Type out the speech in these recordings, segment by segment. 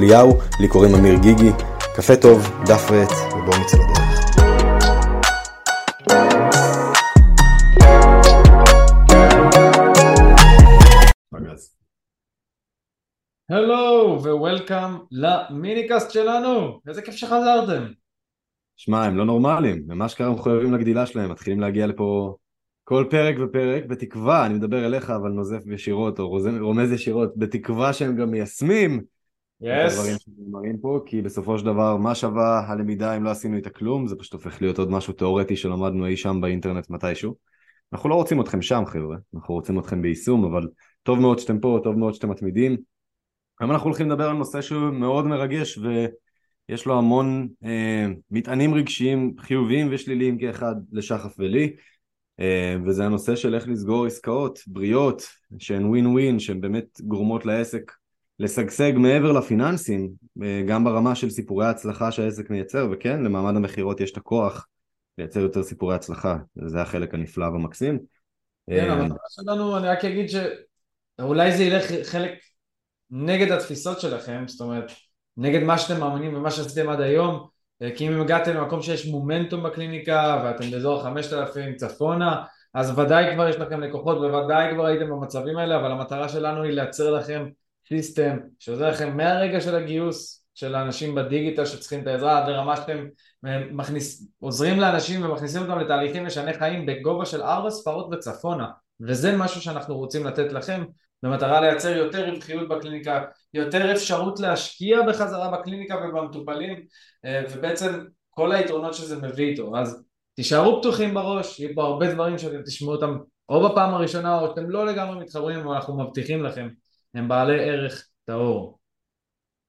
אליהו, לי קוראים אמיר גיגי. קפה טוב, דף ועט, ובואו נצא לדרך. הלו ווולקאם למיניקאסט שלנו, איזה כיף שחזרתם. שמע, הם לא נורמלים, הם אשכרה מחויבים לגדילה שלהם, מתחילים להגיע לפה כל פרק ופרק, בתקווה, אני מדבר אליך, אבל נוזף ישירות, או רומז ישירות, בתקווה שהם גם מיישמים Yes. הדברים שנאמרים פה, כי בסופו של דבר, מה שווה הלמידה אם לא עשינו איתה כלום, זה פשוט הופך להיות עוד משהו תיאורטי שלמדנו אי שם באינטרנט מתישהו. אנחנו לא רוצים אתכם שם חבר'ה, אנחנו רוצים אתכם ביישום, אבל טוב מאוד שאתם פה, טוב מאוד שאתם מתמידים. היום אנחנו הולכים לדבר על נושא שהוא מאוד מרגש ויש לו המון אה, מטענים רגשיים חיוביים ושליליים כאחד לשחף ולי. אה, וזה הנושא של איך לסגור עסקאות בריאות שהן ווין ווין שהן באמת גורמות לעסק לשגשג מעבר לפיננסים אה, גם ברמה של סיפורי ההצלחה שהעסק מייצר וכן למעמד המכירות יש את הכוח לייצר יותר סיפורי הצלחה זה החלק הנפלא והמקסים. כן, אה, המטרה שלנו, אני רק אגיד שאולי זה ילך חלק נגד התפיסות שלכם, זאת אומרת, נגד מה שאתם מאמינים ומה שעשיתם עד היום, אה, כי אם הגעתם למקום שיש מומנטום בקליניקה ואתם באזור 5,000 צפונה, אז ודאי כבר יש לכם לקוחות וודאי כבר הייתם במצבים האלה, אבל המטרה שלנו היא לייצר לכם סיסטם שעוזר לכם מהרגע של הגיוס של האנשים בדיגיטל שצריכים את העזרה עד לרמה שאתם מכניס, עוזרים לאנשים ומכניסים אותם לתהליכים משני חיים בגובה של ארבע ספרות וצפונה. וזה משהו שאנחנו רוצים לתת לכם במטרה לייצר יותר רווחיות בקליניקה, יותר אפשרות להשקיע בחזרה בקליניקה ובמטופלים אה, ובעצם כל היתרונות שזה מביא איתו. אז תישארו פתוחים בראש, יהיו פה הרבה דברים שאתם תשמעו אותם או בפעם הראשונה או שאתם לא לגמרי מתחברים אבל אנחנו מבטיחים לכם הם בעלי ערך טהור.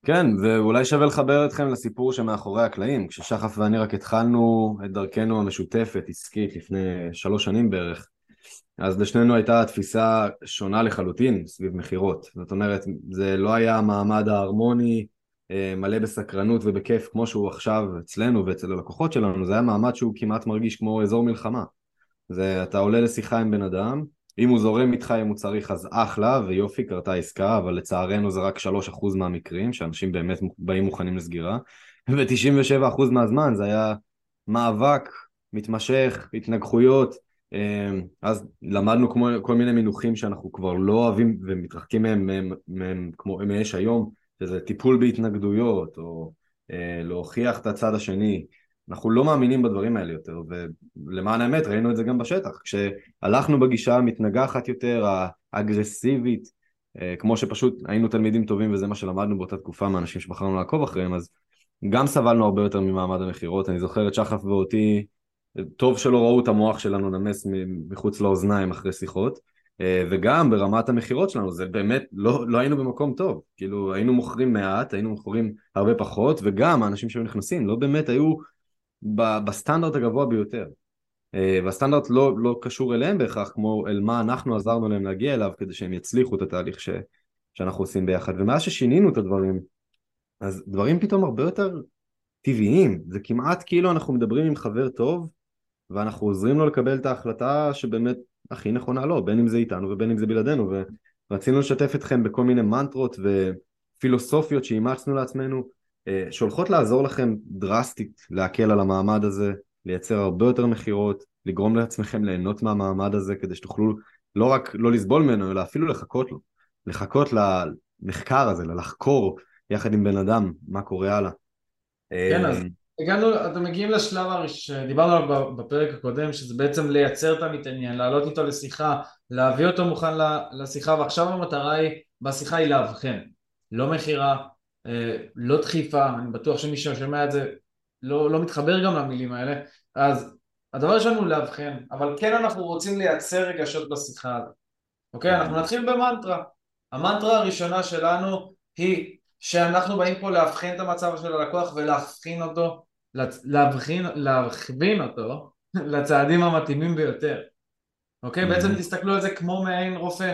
כן, ואולי שווה לחבר אתכם לסיפור שמאחורי הקלעים. כששחף ואני רק התחלנו את דרכנו המשותפת, עסקית, לפני שלוש שנים בערך, אז לשנינו הייתה תפיסה שונה לחלוטין סביב מכירות. זאת אומרת, זה לא היה המעמד ההרמוני, אה, מלא בסקרנות ובכיף כמו שהוא עכשיו אצלנו ואצל הלקוחות שלנו, זה היה מעמד שהוא כמעט מרגיש כמו אזור מלחמה. זה, אתה עולה לשיחה עם בן אדם, אם הוא זורם איתך אם הוא צריך אז אחלה ויופי קרתה עסקה אבל לצערנו זה רק 3% מהמקרים שאנשים באמת באים מוכנים לסגירה ו-97% מהזמן זה היה מאבק מתמשך, התנגחויות אמ, אז למדנו כמו כל מיני מינוחים שאנחנו כבר לא אוהבים ומתרחקים מהם, מהם, מהם כמו יש היום שזה טיפול בהתנגדויות או אה, להוכיח את הצד השני אנחנו לא מאמינים בדברים האלה יותר, ולמען האמת ראינו את זה גם בשטח, כשהלכנו בגישה המתנגחת יותר, האגרסיבית, אה, כמו שפשוט היינו תלמידים טובים וזה מה שלמדנו באותה תקופה מאנשים שבחרנו לעקוב אחריהם, אז גם סבלנו הרבה יותר ממעמד המכירות, אני זוכר את שחף ואותי, טוב שלא ראו את המוח שלנו נמס מחוץ לאוזניים אחרי שיחות, אה, וגם ברמת המכירות שלנו, זה באמת, לא, לא היינו במקום טוב, כאילו היינו מוכרים מעט, היינו מוכרים הרבה פחות, וגם האנשים שהיו נכנסים לא באמת היו בסטנדרט הגבוה ביותר. אה, והסטנדרט לא, לא קשור אליהם בהכרח כמו אל מה אנחנו עזרנו להם להגיע אליו כדי שהם יצליחו את התהליך ש, שאנחנו עושים ביחד. ומאז ששינינו את הדברים אז דברים פתאום הרבה יותר טבעיים. זה כמעט כאילו אנחנו מדברים עם חבר טוב ואנחנו עוזרים לו לקבל את ההחלטה שבאמת הכי נכונה לו בין אם זה איתנו ובין אם זה בלעדינו. ורצינו לשתף אתכם בכל מיני מנטרות ופילוסופיות שאימצנו לעצמנו שהולכות לעזור לכם דרסטית להקל על המעמד הזה, לייצר הרבה יותר מכירות, לגרום לעצמכם ליהנות מהמעמד הזה כדי שתוכלו לא רק לא לסבול ממנו אלא אפילו לחכות לו, לחכות למחקר הזה, לחקור יחד עם בן אדם מה קורה הלאה. כן אז הגענו, אתם מגיעים לשלב שדיברנו עליו בפרק הקודם שזה בעצם לייצר את המתעניין, לעלות איתו לשיחה, להביא אותו מוכן לשיחה ועכשיו המטרה היא בשיחה היא לאבחן, לא מכירה, אה, לא דחיפה, אני בטוח שמי ששומע את זה לא, לא מתחבר גם למילים האלה, אז הדבר שלנו הוא לאבחן, אבל כן אנחנו רוצים לייצר רגשות בשיחה הזאת, אוקיי? אנחנו נתחיל במנטרה. המנטרה הראשונה שלנו היא שאנחנו באים פה להבחין את המצב של הלקוח ולהבחין אותו, להבחין, להכווין אותו לצעדים המתאימים ביותר. אוקיי? Mm-hmm. בעצם תסתכלו על זה כמו מעין רופא.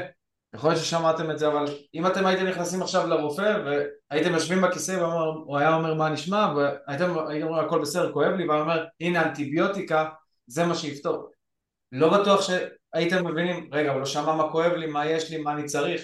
יכול להיות ששמעתם את זה, אבל אם אתם הייתם נכנסים עכשיו לרופא והייתם יושבים בכיסא והוא היה אומר מה נשמע והייתם אומרים הכל בסדר, כואב לי, והוא אומר הנה אנטיביוטיקה, זה מה שיפתור. לא בטוח שהייתם מבינים, רגע, הוא לא שמע מה כואב לי, מה יש לי, מה אני צריך.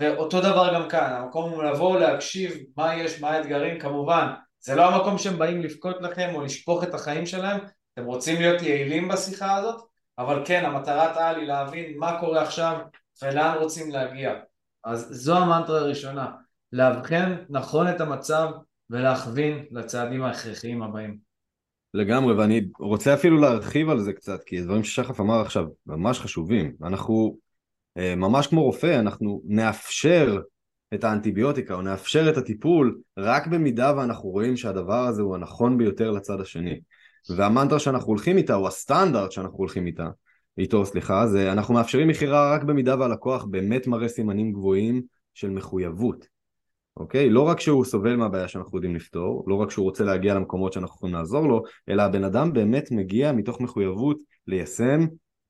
ואותו דבר גם כאן, המקום הוא לבוא, להקשיב מה יש, מה האתגרים, כמובן, זה לא המקום שהם באים לבכות לכם או לשפוך את החיים שלהם, אתם רוצים להיות יעילים בשיחה הזאת, אבל כן, המטרת העל היא להבין מה קורה עכשיו ולאן רוצים להגיע. אז זו המנטרה הראשונה, לאבחן נכון את המצב ולהכווין לצעדים ההכרחיים הבאים. לגמרי, ואני רוצה אפילו להרחיב על זה קצת, כי הדברים ששחף אמר עכשיו ממש חשובים. אנחנו, אה, ממש כמו רופא, אנחנו נאפשר את האנטיביוטיקה או נאפשר את הטיפול רק במידה ואנחנו רואים שהדבר הזה הוא הנכון ביותר לצד השני. והמנטרה שאנחנו הולכים איתה, או הסטנדרט שאנחנו הולכים איתה, איתו, סליחה, זה אנחנו מאפשרים מכירה רק במידה והלקוח באמת מראה סימנים גבוהים של מחויבות. אוקיי? לא רק שהוא סובל מהבעיה שאנחנו יודעים לפתור, לא רק שהוא רוצה להגיע למקומות שאנחנו יכולים לעזור לו, אלא הבן אדם באמת מגיע מתוך מחויבות ליישם,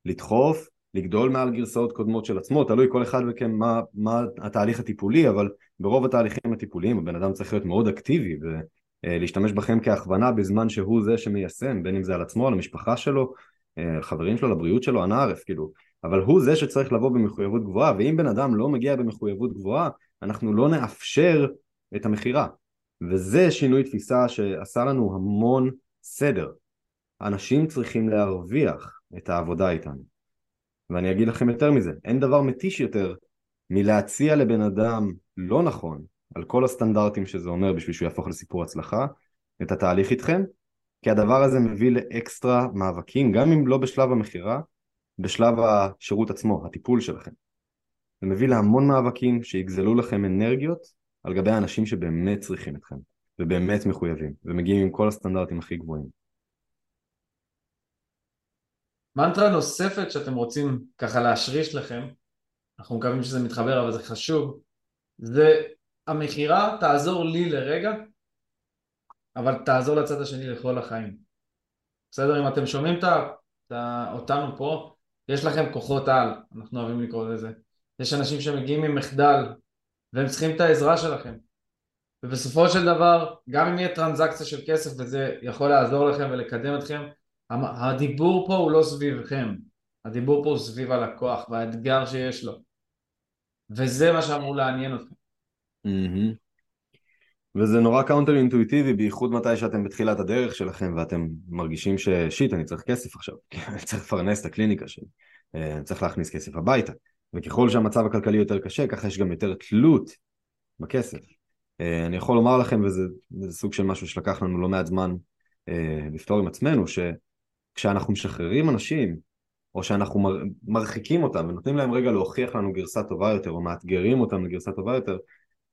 לדחוף, לגדול מעל גרסאות קודמות של עצמו, תלוי כל אחד מכם מה, מה התהליך הטיפולי, אבל ברוב התהליכים הטיפוליים הבן אדם צריך להיות מאוד אקטיבי ולהשתמש בכם כהכוונה בזמן שהוא זה שמיישם, בין אם זה על עצמו, על המשפחה שלו, לחברים שלו, לבריאות שלו, אנא ערף, כאילו, אבל הוא זה שצריך לבוא במחויבות גבוהה, ואם בן אדם לא מגיע במחויבות גבוהה, אנחנו לא נאפשר את המכירה. וזה שינוי תפיסה שעשה לנו המון סדר. אנשים צריכים להרוויח את העבודה איתנו. ואני אגיד לכם יותר מזה, אין דבר מתיש יותר מלהציע לבן אדם לא נכון, על כל הסטנדרטים שזה אומר בשביל שהוא יהפוך לסיפור הצלחה, את התהליך איתכם, כי הדבר הזה מביא לאקסטרה מאבקים, גם אם לא בשלב המכירה, בשלב השירות עצמו, הטיפול שלכם. זה מביא להמון מאבקים שיגזלו לכם אנרגיות על גבי האנשים שבאמת צריכים אתכם, ובאמת מחויבים, ומגיעים עם כל הסטנדרטים הכי גבוהים. מנטרה נוספת שאתם רוצים ככה להשריש לכם, אנחנו מקווים שזה מתחבר אבל זה חשוב, זה המכירה תעזור לי לרגע אבל תעזור לצד השני לכל החיים. בסדר? אם אתם שומעים את, את, אותנו פה, יש לכם כוחות על, אנחנו אוהבים לקרוא לזה. יש אנשים שמגיעים עם מחדל, והם צריכים את העזרה שלכם. ובסופו של דבר, גם אם יהיה טרנזקציה של כסף וזה יכול לעזור לכם ולקדם אתכם, הדיבור פה הוא לא סביבכם, הדיבור פה הוא סביב הלקוח והאתגר שיש לו. וזה מה שאמור לעניין אתכם. Mm-hmm. וזה נורא counter אינטואיטיבי, בייחוד מתי שאתם בתחילת הדרך שלכם ואתם מרגישים ש shit, אני צריך כסף עכשיו, אני צריך לפרנס את הקליניקה שלי, אה, אני צריך להכניס כסף הביתה, וככל שהמצב הכלכלי יותר קשה, ככה יש גם יותר תלות בכסף. אה, אני יכול לומר לכם, וזה, וזה סוג של משהו שלקח לנו לא מעט זמן אה, לפתור עם עצמנו, שכשאנחנו משחררים אנשים, או שאנחנו מרחיקים אותם ונותנים להם רגע להוכיח לנו גרסה טובה יותר, או מאתגרים אותם לגרסה טובה יותר,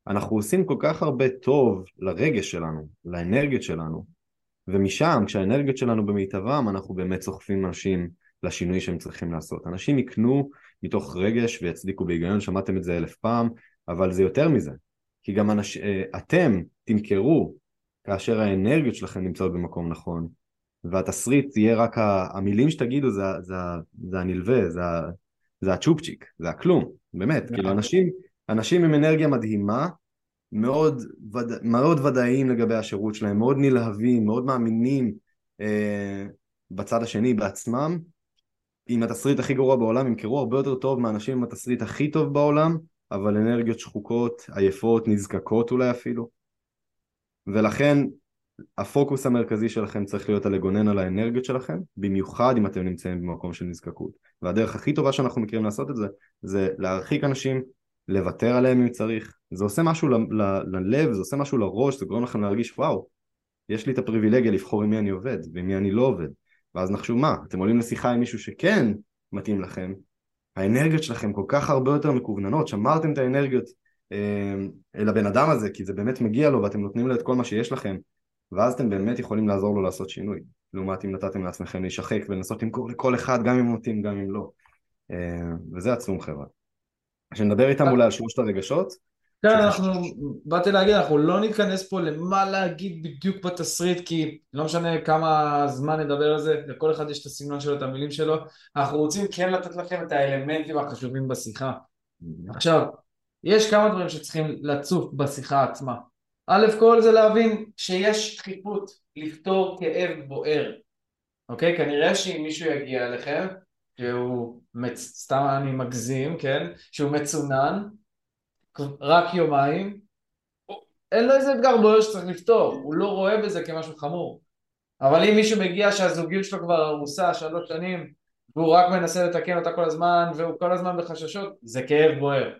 אנחנו עושים כל כך הרבה טוב לרגש שלנו, לאנרגיות שלנו, ומשם, כשהאנרגיות שלנו במיטבם, אנחנו באמת סוחפים אנשים לשינוי שהם צריכים לעשות. אנשים יקנו מתוך רגש ויצדיקו בהיגיון, שמעתם את זה אלף פעם, אבל זה יותר מזה. כי גם אנש... אה, אתם תמכרו כאשר האנרגיות שלכם נמצאות במקום נכון, והתסריט יהיה רק המילים שתגידו זה, זה, זה הנלווה, זה, זה הצ'ופצ'יק, זה הכלום, באמת, כאילו אנשים אנשים עם אנרגיה מדהימה, מאוד, וד... מאוד ודאיים לגבי השירות שלהם, מאוד נלהבים, מאוד מאמינים אה, בצד השני בעצמם. עם התסריט הכי גרוע בעולם ימכרו הרבה יותר טוב מאנשים עם התסריט הכי טוב בעולם, אבל אנרגיות שחוקות, עייפות, נזקקות אולי אפילו. ולכן הפוקוס המרכזי שלכם צריך להיות על לגונן על האנרגיות שלכם, במיוחד אם אתם נמצאים במקום של נזקקות. והדרך הכי טובה שאנחנו מכירים לעשות את זה, זה להרחיק אנשים לוותר עליהם אם צריך, זה עושה משהו ללב, זה עושה משהו לראש, זה גורם לכם להרגיש וואו, יש לי את הפריבילגיה לבחור עם מי אני עובד ועם מי אני לא עובד, ואז נחשו מה, אתם עולים לשיחה עם מישהו שכן מתאים לכם, האנרגיות שלכם כל כך הרבה יותר מקווננות, שמרתם את האנרגיות אה, לבן אדם הזה, כי זה באמת מגיע לו ואתם נותנים לו את כל מה שיש לכם, ואז אתם באמת יכולים לעזור לו לעשות שינוי, לעומת אם נתתם לעצמכם להישחק ולנסות למכור לכל אחד, גם אם מתאים, גם אם לא, אה, וזה עצום חברה. כשנדבר איתם אולי על שלושת הרגשות, כן, אנחנו, באתי להגיד, אנחנו לא נתכנס פה למה להגיד בדיוק בתסריט, כי לא משנה כמה זמן נדבר על זה, לכל אחד יש את הסגנון שלו, את המילים שלו, אנחנו רוצים כן לתת לכם את האלמנטים החשובים בשיחה. עכשיו, יש כמה דברים שצריכים לצוף בשיחה עצמה. א' כל זה להבין שיש דחיפות לפתור כאב בוער, אוקיי? כנראה שאם מישהו יגיע אליכם, שהוא, מצ... סתם אני מגזים, כן? שהוא מצונן, רק יומיים, אין לו איזה אתגר בוער שצריך לפתור, הוא לא רואה בזה כמשהו חמור. אבל אם מישהו מגיע שהזוגיות שלו כבר הרוסה שלוש שנים והוא רק מנסה לתקן אותה כל הזמן והוא כל הזמן בחששות, זה כאב בוער.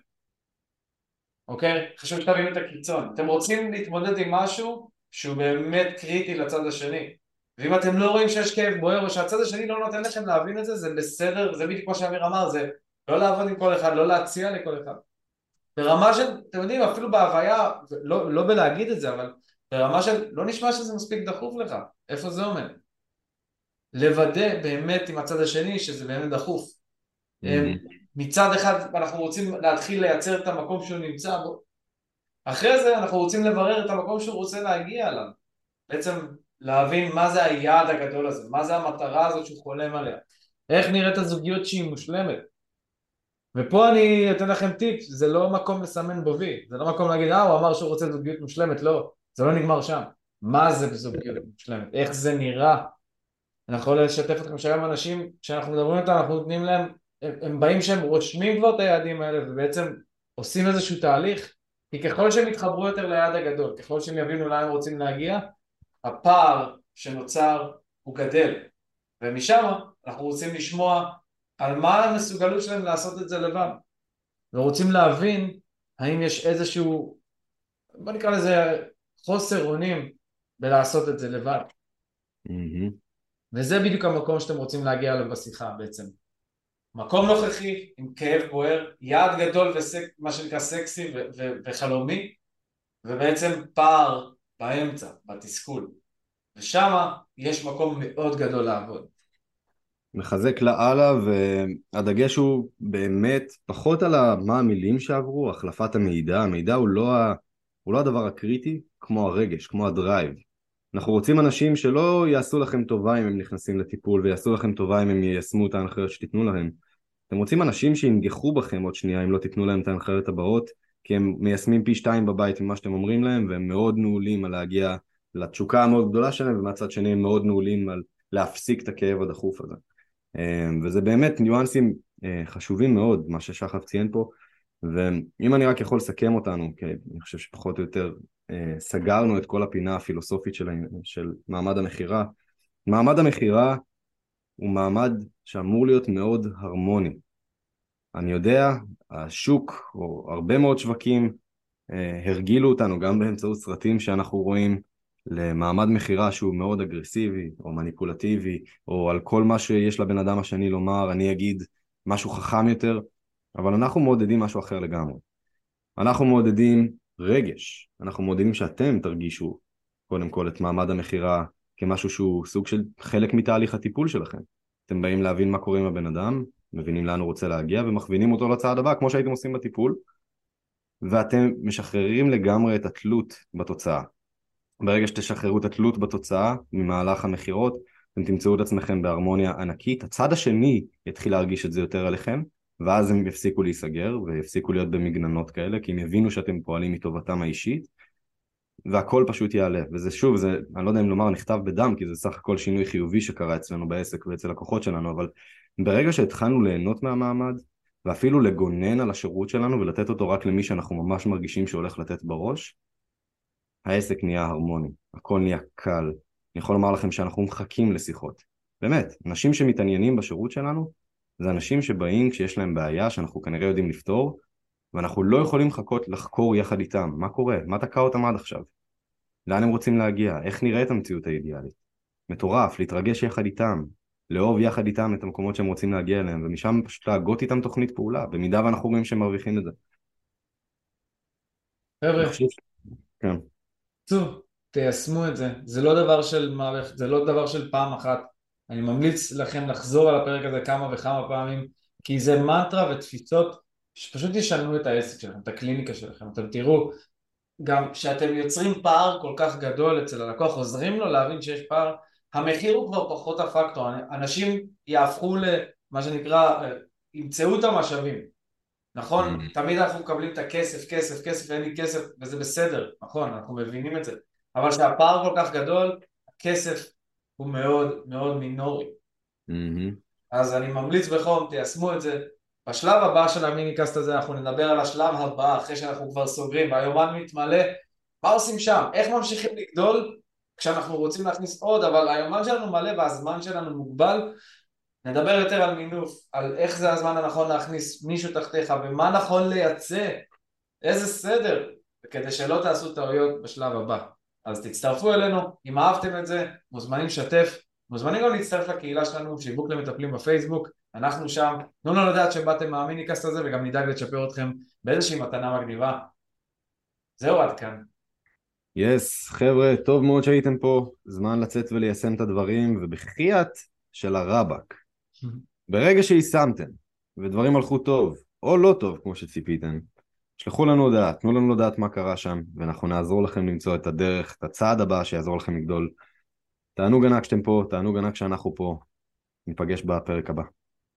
אוקיי? חשוב שתבינו את הקיצון. אתם רוצים להתמודד עם משהו שהוא באמת קריטי לצד השני. ואם אתם לא רואים שיש כאב בוער או שהצד השני לא נותן לכם להבין את זה, זה בסדר, זה בדיוק כמו שאמיר אמר, זה לא לעבוד עם כל אחד, לא להציע לכל אחד. ברמה של, אתם יודעים, אפילו בהוויה, לא, לא בלהגיד את זה, אבל ברמה של, לא נשמע שזה מספיק דחוף לך, איפה זה עומד? לוודא באמת עם הצד השני שזה באמת דחוף. Mm-hmm. מצד אחד אנחנו רוצים להתחיל לייצר את המקום שהוא נמצא בו, אחרי זה אנחנו רוצים לברר את המקום שהוא רוצה להגיע אליו. בעצם להבין מה זה היעד הגדול הזה, מה זה המטרה הזאת שהוא חולם עליה, איך נראית הזוגיות שהיא מושלמת. ופה אני אתן לכם טיפ, זה לא מקום לסמן בו וי, זה לא מקום להגיד אה הוא אמר שהוא רוצה זוגיות מושלמת, לא, זה לא נגמר שם. מה זה זוגיות מושלמת, איך זה נראה. אני יכול לשתף אתכם שהיום אנשים, כשאנחנו מדברים איתם אנחנו נותנים להם, הם, הם באים שהם רושמים כבר את היעדים האלה ובעצם עושים איזשהו תהליך, כי ככל שהם יתחברו יותר ליעד הגדול, ככל שהם יבינו לאן הם רוצים להגיע, הפער שנוצר הוא גדל. ומשם אנחנו רוצים לשמוע על מה המסוגלות שלהם לעשות את זה לבד. ורוצים להבין האם יש איזשהו בוא נקרא לזה חוסר אונים בלעשות את זה לבד. mm-hmm. וזה בדיוק המקום שאתם רוצים להגיע אליו בשיחה בעצם. מקום נוכחי עם כאב בוער יעד גדול ומה שנקרא סקסי ו- ו- וחלומי ובעצם פער באמצע, בתסכול. ושם יש מקום מאוד גדול לעבוד. מחזק לאללה והדגש הוא באמת פחות על מה המילים שעברו, החלפת המידע, המידע הוא לא, ה... הוא לא הדבר הקריטי כמו הרגש, כמו הדרייב. אנחנו רוצים אנשים שלא יעשו לכם טובה אם הם נכנסים לטיפול ויעשו לכם טובה אם הם יישמו את ההנחיות שתיתנו להם. אתם רוצים אנשים שינגחו בכם עוד שנייה אם לא תיתנו להם את ההנחיות הבאות כי הם מיישמים פי שתיים בבית ממה שאתם אומרים להם והם מאוד נעולים על להגיע לתשוקה המאוד גדולה שלהם ומהצד שני הם מאוד נעולים על להפסיק את הכאב הדחוף הזה. אמ, וזה באמת ניואנסים אה, חשובים מאוד מה ששחף ציין פה. ואם אני רק יכול לסכם אותנו כי אני חושב שפחות או יותר אה, סגרנו את כל הפינה הפילוסופית של, של מעמד המכירה. מעמד המכירה הוא מעמד שאמור להיות מאוד הרמוני אני יודע, השוק, או הרבה מאוד שווקים, אה, הרגילו אותנו גם באמצעות סרטים שאנחנו רואים למעמד מכירה שהוא מאוד אגרסיבי או מניפולטיבי, או על כל מה שיש לבן אדם השני לומר, אני אגיד משהו חכם יותר, אבל אנחנו מעודדים משהו אחר לגמרי. אנחנו מעודדים רגש, אנחנו מעודדים שאתם תרגישו קודם כל את מעמד המכירה כמשהו שהוא סוג של חלק מתהליך הטיפול שלכם. אתם באים להבין מה קורה עם הבן אדם, מבינים לאן הוא רוצה להגיע ומכווינים אותו לצעד הבא כמו שהייתם עושים בטיפול ואתם משחררים לגמרי את התלות בתוצאה. ברגע שתשחררו את התלות בתוצאה ממהלך המכירות אתם תמצאו את עצמכם בהרמוניה ענקית, הצד השני יתחיל להרגיש את זה יותר עליכם ואז הם יפסיקו להיסגר ויפסיקו להיות במגננות כאלה כי הם יבינו שאתם פועלים מטובתם האישית והכל פשוט יעלה. וזה שוב זה אני לא יודע אם לומר נכתב בדם כי זה סך הכל שינוי חיובי שקרה אצלנו בעסק ואצל לקוחות שלנו אבל ברגע שהתחלנו ליהנות מהמעמד ואפילו לגונן על השירות שלנו ולתת אותו רק למי שאנחנו ממש מרגישים שהולך לתת בראש העסק נהיה הרמוני, הכל נהיה קל. אני יכול לומר לכם שאנחנו מחכים לשיחות. באמת, אנשים שמתעניינים בשירות שלנו זה אנשים שבאים כשיש להם בעיה שאנחנו כנראה יודעים לפתור ואנחנו לא יכולים לחכות לחקור יחד איתם. מה קורה, מה תקע אותם עד עכשיו? לאן הם רוצים להגיע, איך נראית המציאות האידיאלית? מטורף, להתרגש יחד איתם, לאהוב יחד איתם את המקומות שהם רוצים להגיע אליהם ומשם פשוט להגות איתם תוכנית פעולה במידה ואנחנו רואים שהם מרוויחים את זה. חבר'ה, כן. צאו, תיישמו את זה, זה לא דבר של מערכת, זה לא דבר של פעם אחת, אני ממליץ לכם לחזור על הפרק הזה כמה וכמה פעמים כי זה מנטרה ותפיסות שפשוט ישנו את העסק שלכם, את הקליניקה שלכם, אתם תראו גם כשאתם יוצרים פער כל כך גדול אצל הלקוח, עוזרים לו להבין שיש פער, המחיר הוא כבר פחות הפקטור, אנשים יהפכו למה שנקרא, ימצאו את המשאבים, נכון? Mm-hmm. תמיד אנחנו מקבלים את הכסף, כסף, כסף, אין לי כסף, וזה בסדר, נכון, אנחנו מבינים את זה, אבל כשהפער כל כך גדול, הכסף הוא מאוד מאוד מינורי. Mm-hmm. אז אני ממליץ בחום, תיישמו את זה. בשלב הבא של המיניקאסט הזה אנחנו נדבר על השלב הבא, אחרי שאנחנו כבר סוגרים והיומן מתמלא, מה עושים שם? איך ממשיכים לגדול? כשאנחנו רוצים להכניס עוד, אבל היומן שלנו מלא והזמן שלנו מוגבל. נדבר יותר על מינוף, על איך זה הזמן הנכון להכניס מישהו תחתיך ומה נכון לייצא, איזה סדר, כדי שלא תעשו טעויות בשלב הבא. אז תצטרפו אלינו, אם אהבתם את זה, מוזמנים לשתף, מוזמנים גם להצטרף לקהילה שלנו, שיווק למטפלים בפייסבוק, אנחנו שם, תנו לנו לדעת שבאתם מהמיניקאסט הזה וגם נדאג לצ'פר אתכם באיזושהי מתנה מגניבה. זהו עד כאן. יס, yes, חבר'ה, טוב מאוד שהייתם פה, זמן לצאת וליישם את הדברים, ובחייאת של הרבאק. ברגע שיישמתם, ודברים הלכו טוב, או לא טוב כמו שציפיתם, שלחו לנו הודעה, תנו לנו לדעת מה קרה שם, ואנחנו נעזור לכם למצוא את הדרך, את הצעד הבא שיעזור לכם לגדול. תענוג ענק שאתם פה, תענוג ענק שאנחנו פה. ניפגש בפרק הבא.